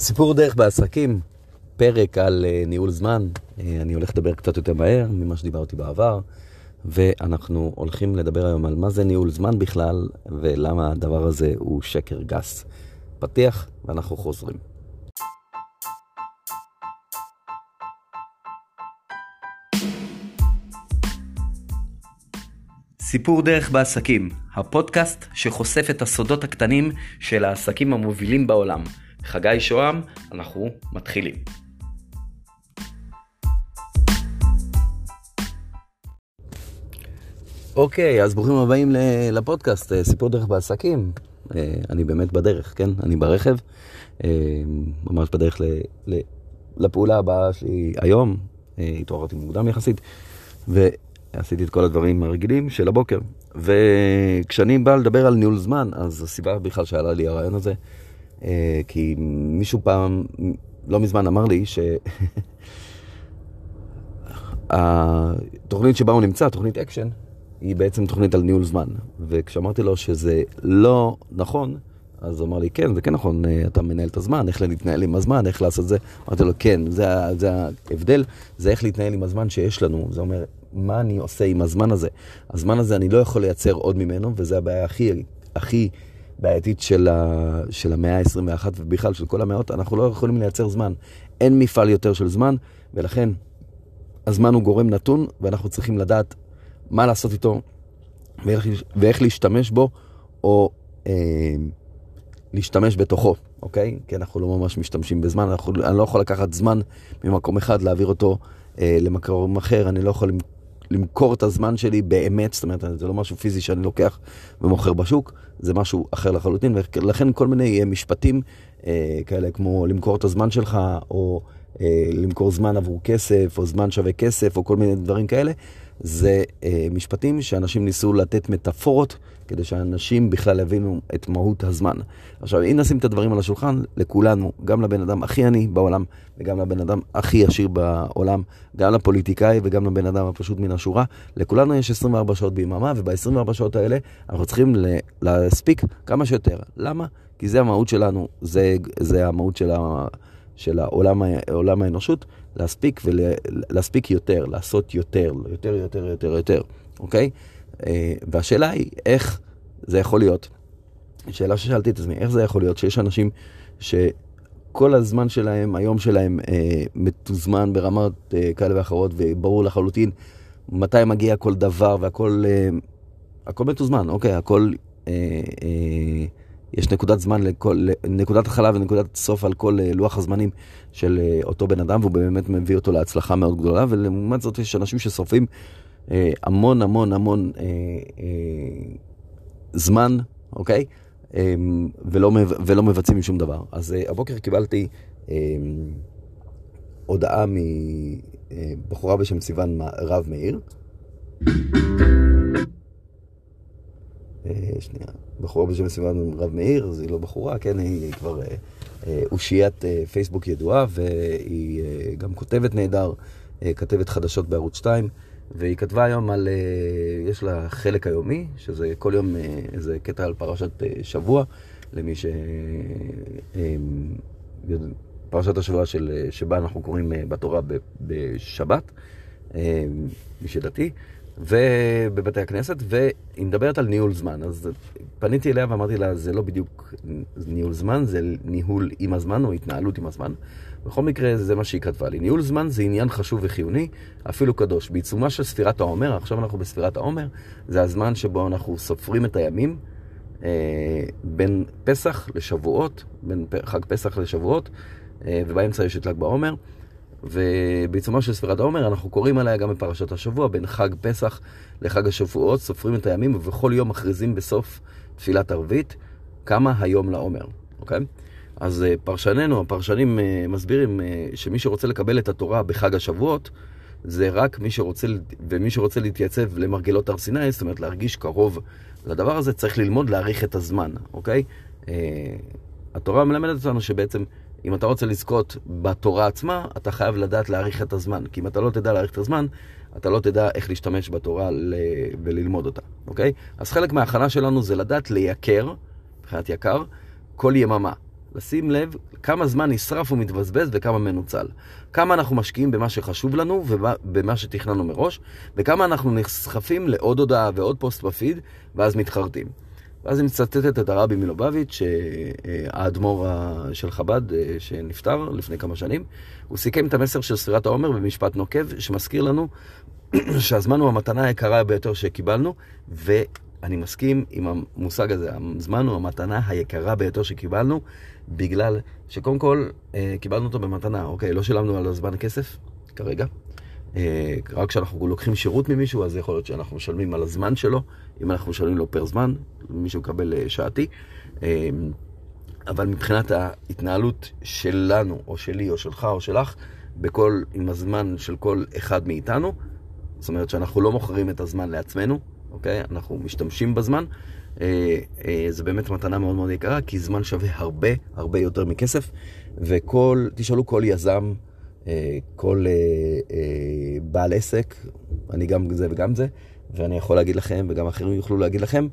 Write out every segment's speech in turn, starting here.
סיפור דרך בעסקים, פרק על אה, ניהול זמן. אה, אני הולך לדבר קצת יותר מהר ממה שדיברתי בעבר, ואנחנו הולכים לדבר היום על מה זה ניהול זמן בכלל, ולמה הדבר הזה הוא שקר גס. פתיח, ואנחנו חוזרים. סיפור דרך בעסקים, הפודקאסט שחושף את הסודות הקטנים של העסקים המובילים בעולם. חגי שוהם, אנחנו מתחילים. אוקיי, אז ברוכים הבאים לפודקאסט, אה, סיפור דרך בעסקים. אה, אני באמת בדרך, כן? אני ברכב, אה, ממש בדרך לפעולה הבאה שלי היום. התעוררתי מוקדם יחסית, ועשיתי את כל הדברים הרגילים של הבוקר. וכשאני בא לדבר על ניהול זמן, אז הסיבה בכלל שעלה לי הרעיון הזה, כי מישהו פעם, לא מזמן אמר לי שהתוכנית שבה הוא נמצא, תוכנית אקשן, היא בעצם תוכנית על ניהול זמן. וכשאמרתי לו שזה לא נכון, אז הוא אמר לי, כן, זה כן נכון, אה, אתה מנהל את הזמן, איך להתנהל עם הזמן, איך לעשות זה. אמרתי לו, כן, זה, זה ההבדל, זה איך להתנהל עם הזמן שיש לנו. זה אומר, מה אני עושה עם הזמן הזה? הזמן הזה, אני לא יכול לייצר עוד ממנו, וזה הבעיה הכי, הכי בעייתית של, ה, של המאה ה-21 ובכלל של כל המאות, אנחנו לא יכולים לייצר זמן. אין מפעל יותר של זמן, ולכן הזמן הוא גורם נתון, ואנחנו צריכים לדעת מה לעשות איתו ואיך, ואיך להשתמש בו, או אה, להשתמש בתוכו, אוקיי? כי אנחנו לא ממש משתמשים בזמן, אנחנו, אני לא יכול לקחת זמן ממקום אחד, להעביר אותו אה, למקום אחר, אני לא יכול למכור את הזמן שלי באמת, זאת אומרת, זה לא משהו פיזי שאני לוקח ומוכר בשוק, זה משהו אחר לחלוטין, ולכן כל מיני אה, משפטים אה, כאלה כמו למכור את הזמן שלך, או אה, למכור זמן עבור כסף, או זמן שווה כסף, או כל מיני דברים כאלה, זה אה, משפטים שאנשים ניסו לתת מטאפורות כדי שאנשים בכלל יבינו את מהות הזמן. עכשיו, אם נשים את הדברים על השולחן, לכולנו, גם לבן אדם הכי עני בעולם, וגם לבן אדם הכי עשיר בעולם, גם לפוליטיקאי וגם לבן אדם הפשוט מן השורה, לכולנו יש 24 שעות ביממה, וב-24 שעות האלה אנחנו צריכים להספיק כמה שיותר. למה? כי זה המהות שלנו, זה, זה המהות של ה... של העולם, העולם האנושות, להספיק ולהספיק יותר, לעשות יותר, יותר, יותר, יותר, יותר, אוקיי? אה, והשאלה היא, איך זה יכול להיות? שאלה ששאלתי את עצמי, איך זה יכול להיות שיש אנשים שכל הזמן שלהם, היום שלהם, אה, מתוזמן ברמות אה, כאלה ואחרות, וברור לחלוטין מתי מגיע כל דבר, והכל אה, הכל מתוזמן, אוקיי, הכל... אה, אה, יש נקודת זמן, לכל, נקודת התחלה ונקודת סוף על כל אה, לוח הזמנים של אה, אותו בן אדם, והוא באמת מביא אותו להצלחה מאוד גדולה, ולעומת זאת יש אנשים ששורפים אה, המון המון המון אה, אה, זמן, אוקיי? אה, ולא, ולא מבצעים שום דבר. אז אה, הבוקר קיבלתי אה, הודעה מבחורה בשם סיוון רב מאיר. אה, שנייה, בחורה בשם סיוון רב מאיר, אז היא לא בחורה, כן, היא כבר אה, אושיית פייסבוק ידועה, והיא גם כותבת נהדר, כתבת חדשות בערוץ 2. והיא כתבה היום על, אה, יש לה חלק היומי, שזה כל יום אה, איזה קטע על פרשת אה, שבוע, למי ש... פרשת השבוע של, שבה אנחנו קוראים בתורה בשבת, מי שדתי, ובבתי הכנסת, והיא מדברת על ניהול זמן. אז פניתי אליה ואמרתי לה, זה לא בדיוק ניהול זמן, זה ניהול עם הזמן או התנהלות עם הזמן. בכל מקרה, זה מה שהיא כתבה לי. ניהול זמן זה עניין חשוב וחיוני, אפילו קדוש. בעיצומה של ספירת העומר, עכשיו אנחנו בספירת העומר, זה הזמן שבו אנחנו סופרים את הימים אה, בין פסח לשבועות, בין חג פסח לשבועות, אה, ובאמצע יש את ל"ג בעומר. ובעיצומה של ספירת העומר אנחנו קוראים עליה גם בפרשת השבוע, בין חג פסח לחג השבועות, סופרים את הימים, ובכל יום מכריזים בסוף תפילת ערבית כמה היום לעומר, אוקיי? אז אה, פרשנינו, הפרשנים אה, מסבירים אה, שמי שרוצה לקבל את התורה בחג השבועות, זה רק מי שרוצה, ומי שרוצה להתייצב למרגלות הר סיני, זאת אומרת להרגיש קרוב לדבר הזה, צריך ללמוד להעריך את הזמן, אוקיי? התורה מלמדת אותנו שבעצם אם אתה רוצה לזכות בתורה עצמה, אתה חייב לדעת להעריך את הזמן. כי אם אתה לא תדע להעריך את הזמן, אתה לא תדע איך להשתמש בתורה ל... וללמוד אותה, אוקיי? אז חלק מההכנה שלנו זה לדעת לייקר, מבחינת יקר, כל יממה. לשים לב כמה זמן נשרף ומתבזבז וכמה מנוצל. כמה אנחנו משקיעים במה שחשוב לנו ובמה שתכננו מראש, וכמה אנחנו נסחפים לעוד הודעה ועוד פוסט בפיד, ואז מתחרטים. ואז היא מצטטת את הרבי מלובביץ', האדמו"ר של חב"ד, אה, שנפטר לפני כמה שנים. הוא סיכם את המסר של ספירת העומר במשפט נוקב, שמזכיר לנו שהזמן הוא המתנה היקרה ביותר שקיבלנו, ואני מסכים עם המושג הזה, הזמן הוא המתנה היקרה ביותר שקיבלנו, בגלל שקודם כל אה, קיבלנו אותו במתנה, אוקיי, לא שילמנו על הזמן כסף כרגע. אה, רק כשאנחנו לוקחים שירות ממישהו, אז יכול להיות שאנחנו משלמים על הזמן שלו, אם אנחנו משלמים לו פר זמן, מישהו מקבל אה, שעתי. אבל מבחינת ההתנהלות שלנו, או שלי, או שלך, או שלך, בכל, עם הזמן של כל אחד מאיתנו, זאת אומרת שאנחנו לא מוכרים את הזמן לעצמנו, אוקיי? אנחנו משתמשים בזמן. אה, אה, זה באמת מתנה מאוד מאוד יקרה, כי זמן שווה הרבה, הרבה יותר מכסף. וכל, תשאלו כל יזם, אה, כל בעל עסק, אני גם זה וגם זה, ואני יכול להגיד לכם, וגם אחרים יוכלו להגיד לכם,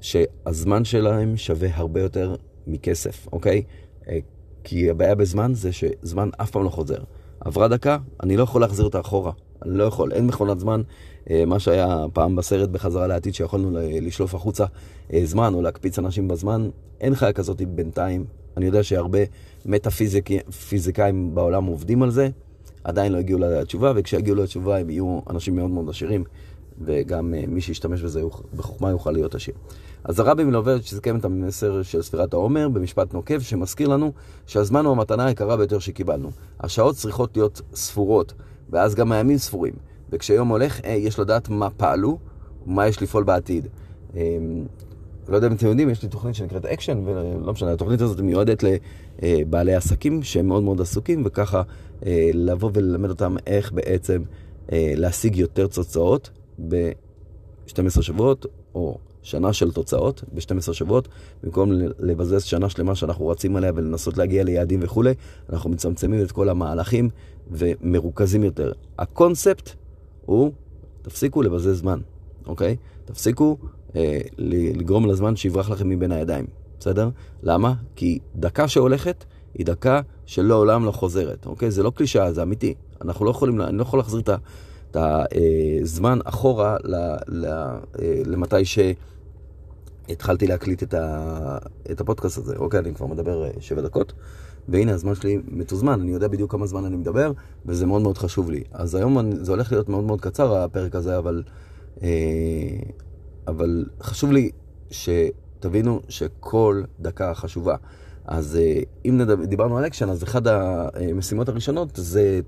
שהזמן שלהם שווה הרבה יותר מכסף, אוקיי? כי הבעיה בזמן זה שזמן אף פעם לא חוזר. עברה דקה, אני לא יכול להחזיר אותה אחורה. אני לא יכול, אין מכונת זמן. אה, מה שהיה פעם בסרט בחזרה לעתיד, שיכולנו לשלוף החוצה אה, זמן או להקפיץ אנשים בזמן, אין חיה כזאת בינתיים. אני יודע שהרבה מטאפיזיקאים בעולם עובדים על זה, עדיין לא הגיעו לתשובה, וכשיגיעו לתשובה הם יהיו אנשים מאוד מאוד עשירים, וגם אה, מי שישתמש בזה בחוכמה יוכל להיות עשיר. אז הרבי מלובביץ' סיכם את המסר של ספירת העומר במשפט נוקב, שמזכיר לנו שהזמן הוא המתנה היקרה ביותר שקיבלנו. השעות צריכות להיות ספורות. ואז גם הימים ספורים. וכשיום הולך, אה, יש לדעת מה פעלו ומה יש לפעול בעתיד. אה, לא יודע אם אתם יודעים, יש לי תוכנית שנקראת אקשן, ולא משנה, התוכנית הזאת מיועדת לבעלי עסקים שהם מאוד מאוד עסוקים, וככה אה, לבוא וללמד אותם איך בעצם להשיג יותר תוצאות ב-12 שבועות, או שנה של תוצאות ב-12 שבועות, במקום לבזז שנה שלמה שאנחנו רצים עליה ולנסות להגיע ליעדים וכולי, אנחנו מצמצמים את כל המהלכים ומרוכזים יותר. הקונספט הוא, תפסיקו לבזז זמן, אוקיי? תפסיקו אה, לגרום לזמן שיברח לכם מבין הידיים, בסדר? למה? כי דקה שהולכת היא דקה שלעולם לא חוזרת, אוקיי? זה לא קלישאה, זה אמיתי. אנחנו לא יכולים, אני לא יכול להחזיר את הזמן אחורה אה, למתי ש... התחלתי להקליט את, ה... את הפודקאסט הזה. אוקיי, אני כבר מדבר אה, שבע דקות, והנה הזמן שלי מתוזמן, אני יודע בדיוק כמה זמן אני מדבר, וזה מאוד מאוד חשוב לי. אז היום אני... זה הולך להיות מאוד מאוד קצר, הפרק הזה, אבל, אה, אבל חשוב לי שתבינו שכל דקה חשובה. אז אה, אם נדבר, דיברנו על אקשן, אז אחת המשימות הראשונות זה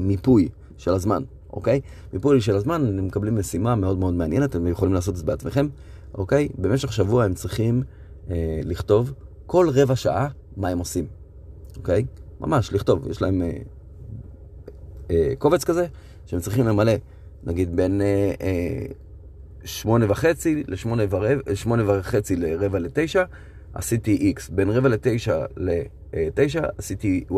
מיפוי של הזמן, אוקיי? מיפוי של הזמן, הם מקבלים משימה מאוד מאוד מעניינת, אתם יכולים לעשות את זה בעצמכם. אוקיי? במשך שבוע הם צריכים אה, לכתוב כל רבע שעה מה הם עושים, אוקיי? ממש, לכתוב. יש להם אה, אה, קובץ כזה שהם צריכים למלא, נגיד בין אה, אה, שמונה וחצי לשמונה ורבע, שמונה וחצי לרבע לתשע, עשיתי X. בין רבע לתשע לתשע עשיתי Y.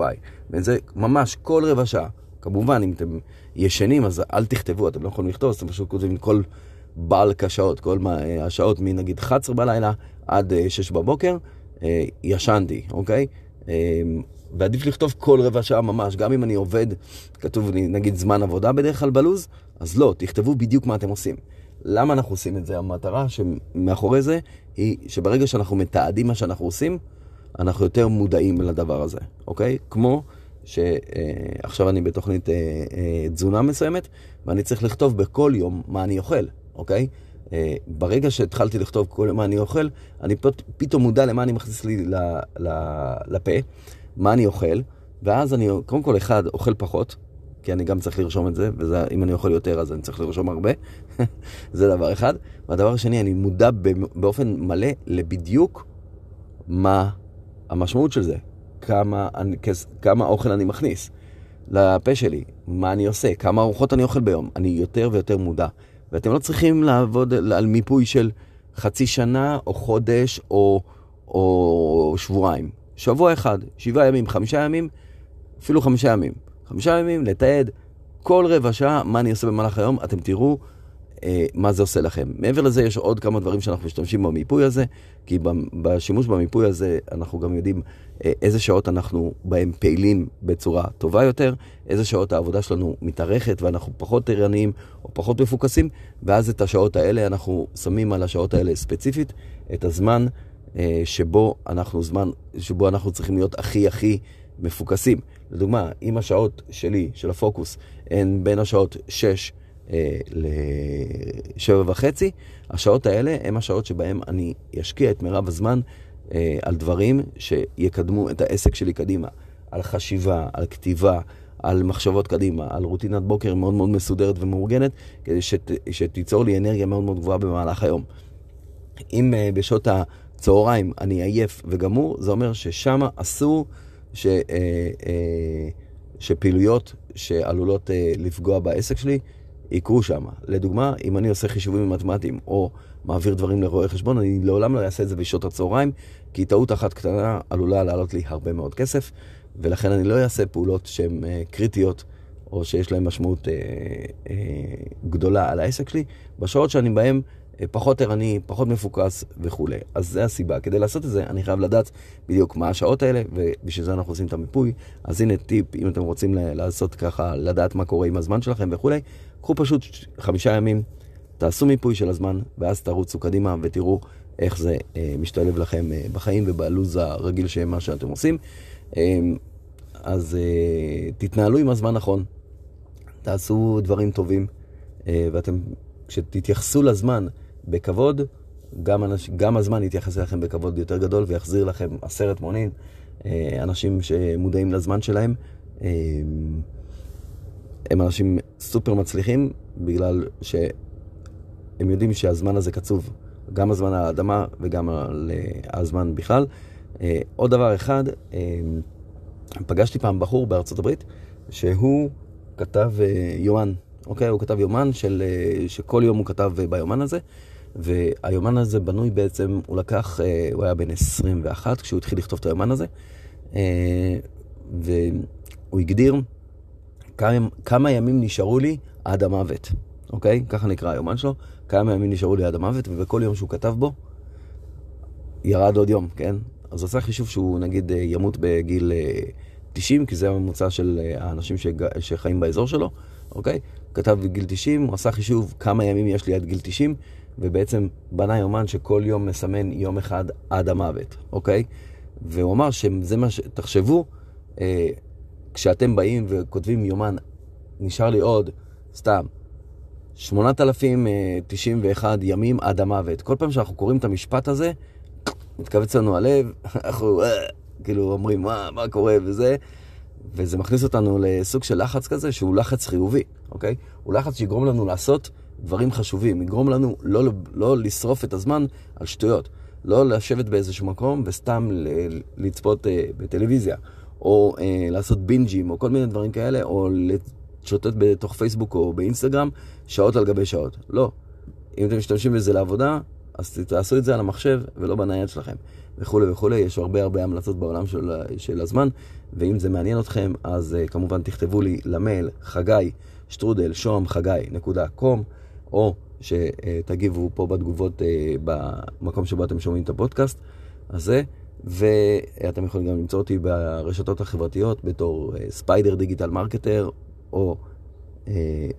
בין זה ממש כל רבע שעה. כמובן, אם אתם ישנים, אז אל תכתבו, אתם לא יכולים לכתוב, אז אתם פשוט כותבים כל בלק השעות, כל מה, השעות מנגיד 11 בלילה עד 6 אה, בבוקר, אה, ישנתי, אוקיי? אה, ועדיף לכתוב כל רבע שעה ממש, גם אם אני עובד, כתוב לי נגיד זמן עבודה בדרך כלל בלוז, אז לא, תכתבו בדיוק מה אתם עושים. למה אנחנו עושים את זה? המטרה שמאחורי זה היא שברגע שאנחנו מתעדים מה שאנחנו עושים, אנחנו יותר מודעים לדבר הזה, אוקיי? כמו שעכשיו אני בתוכנית תזונה מסוימת, ואני צריך לכתוב בכל יום מה אני אוכל. אוקיי? Uh, ברגע שהתחלתי לכתוב כל מה אני אוכל, אני פת, פתאום מודע למה אני מכניס לי לפה, מה אני אוכל, ואז אני, קודם כל, אחד, אוכל פחות, כי אני גם צריך לרשום את זה, ואם אני אוכל יותר אז אני צריך לרשום הרבה, זה דבר אחד. והדבר השני, אני מודע באופן מלא לבדיוק מה המשמעות של זה, כמה, כמה אוכל אני מכניס לפה שלי, מה אני עושה, כמה ארוחות אני אוכל ביום, אני יותר ויותר מודע. ואתם לא צריכים לעבוד על מיפוי של חצי שנה, או חודש, או, או שבועיים. שבוע אחד, שבעה ימים, חמישה ימים, אפילו חמישה ימים. חמישה ימים, לתעד כל רבע שעה מה אני עושה במהלך היום, אתם תראו מה זה עושה לכם. מעבר לזה, יש עוד כמה דברים שאנחנו משתמשים במיפוי הזה, כי בשימוש במיפוי הזה אנחנו גם יודעים אה, איזה שעות אנחנו בהם פעילים בצורה טובה יותר, איזה שעות העבודה שלנו מתארכת ואנחנו פחות ערניים או פחות מפוקסים, ואז את השעות האלה אנחנו שמים על השעות האלה ספציפית את הזמן אה, שבו אנחנו, זמן, שבו אנחנו צריכים להיות הכי הכי מפוקסים. לדוגמה, אם השעות שלי, של הפוקוס, הן בין השעות 6 אה, לשבע וחצי, השעות האלה הן השעות שבהן אני אשקיע את מירב הזמן אה, על דברים שיקדמו את העסק שלי קדימה. על חשיבה, על כתיבה, על מחשבות קדימה, על רוטינת בוקר מאוד מאוד מסודרת ומאורגנת, כדי שת, שתיצור לי אנרגיה מאוד מאוד גבוהה במהלך היום. אם uh, בשעות הצהריים אני עייף וגמור, זה אומר ששם אסור ש, uh, uh, שפעילויות שעלולות uh, לפגוע בעסק שלי יקרו שם. לדוגמה, אם אני עושה חישובים מתמטיים או מעביר דברים לרואי חשבון, אני לעולם לא אעשה את זה בשעות הצהריים, כי טעות אחת קטנה עלולה לעלות לי הרבה מאוד כסף, ולכן אני לא אעשה פעולות שהן uh, קריטיות או שיש להן משמעות uh, uh, גדולה על העסק שלי, בשעות שאני בהן פחות ערני, פחות מפוקס וכולי. אז זה הסיבה. כדי לעשות את זה, אני חייב לדעת בדיוק מה השעות האלה, ובשביל זה אנחנו עושים את המיפוי. אז הנה טיפ, אם אתם רוצים לעשות ככה, לדעת מה קורה עם הזמן שלכם וכולי, קחו פשוט חמישה ימים, תעשו מיפוי של הזמן, ואז תרוצו קדימה ותראו איך זה אה, משתלב לכם אה, בחיים ובלו"ז הרגיל של מה שאתם עושים. אה, אז אה, תתנהלו עם הזמן נכון, תעשו דברים טובים, אה, ואתם, כשתתייחסו לזמן בכבוד, גם, אנש, גם הזמן יתייחס אליכם בכבוד יותר גדול ויחזיר לכם עשרת מונים. אה, אנשים שמודעים לזמן שלהם. אה, הם אנשים סופר מצליחים בגלל שהם יודעים שהזמן הזה קצוב, גם הזמן על האדמה וגם על הזמן בכלל. אה, עוד דבר אחד, אה, פגשתי פעם בחור בארצות הברית שהוא כתב אה, יומן, אוקיי? הוא כתב יומן של, שכל יום הוא כתב ביומן הזה, והיומן הזה בנוי בעצם, הוא לקח, הוא היה בן 21 כשהוא התחיל לכתוב את היומן הזה, והוא הגדיר כמה, ימים נשארו לי עד המוות, אוקיי? ככה נקרא היומן שלו, כמה ימים נשארו לי עד המוות, ובכל יום שהוא כתב בו, ירד עוד יום, כן? אז עשה חישוב שהוא נגיד אה, ימות בגיל 90, אה, כי זה הממוצע של אה, האנשים שג... שחיים באזור שלו, אוקיי? כתב בגיל 90, הוא עשה חישוב כמה ימים יש לי עד גיל 90, ובעצם בנה יומן שכל יום מסמן יום אחד עד המוות, אוקיי? והוא אמר שזה מה ש... תחשבו, כשאתם באים וכותבים יומן, נשאר לי עוד, סתם, 8,091 ימים עד המוות. כל פעם שאנחנו קוראים את המשפט הזה, מתכווץ לנו הלב, אנחנו אה, כאילו אומרים, מה, מה קורה וזה, וזה מכניס אותנו לסוג של לחץ כזה, שהוא לחץ חיובי, אוקיי? הוא לחץ שיגרום לנו לעשות דברים חשובים, יגרום לנו לא, לא לשרוף את הזמן על שטויות. לא לשבת באיזשהו מקום וסתם לצפות אה, בטלוויזיה, או אה, לעשות בינג'ים, או כל מיני דברים כאלה, או לשוטט בתוך פייסבוק או באינסטגרם שעות על גבי שעות. לא. אם אתם משתמשים בזה לעבודה, אז תעשו את זה על המחשב ולא בנייד שלכם, וכולי וכולי. יש הרבה הרבה המלצות בעולם של, של הזמן, ואם זה מעניין אתכם, אז uh, כמובן תכתבו לי למייל חגי שטרודל שום חגי נקודה קום, או שתגיבו פה בתגובות uh, במקום שבו אתם שומעים את הפודקאסט הזה. ואתם יכולים גם למצוא אותי ברשתות החברתיות בתור Spider Digital Marketer, או uh,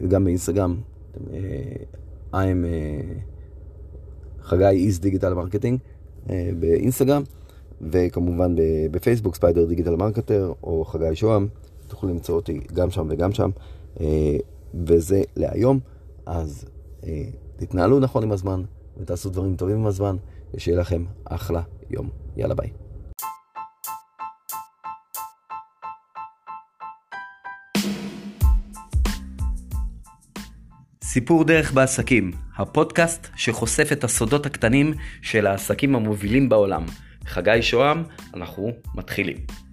גם באינסטגרם, uh, I'm חגי is digital marketing באינסטגרם, וכמובן בפייסבוק Spider Digital Marketer, או חגי שוהם, תוכלו למצוא אותי גם שם וגם שם, וזה להיום, אז תתנהלו נכון עם הזמן, ותעשו דברים טובים עם הזמן, ושיהיה לכם אחלה יום. יאללה ביי. סיפור דרך בעסקים, הפודקאסט שחושף את הסודות הקטנים של העסקים המובילים בעולם. חגי שוהם, אנחנו מתחילים.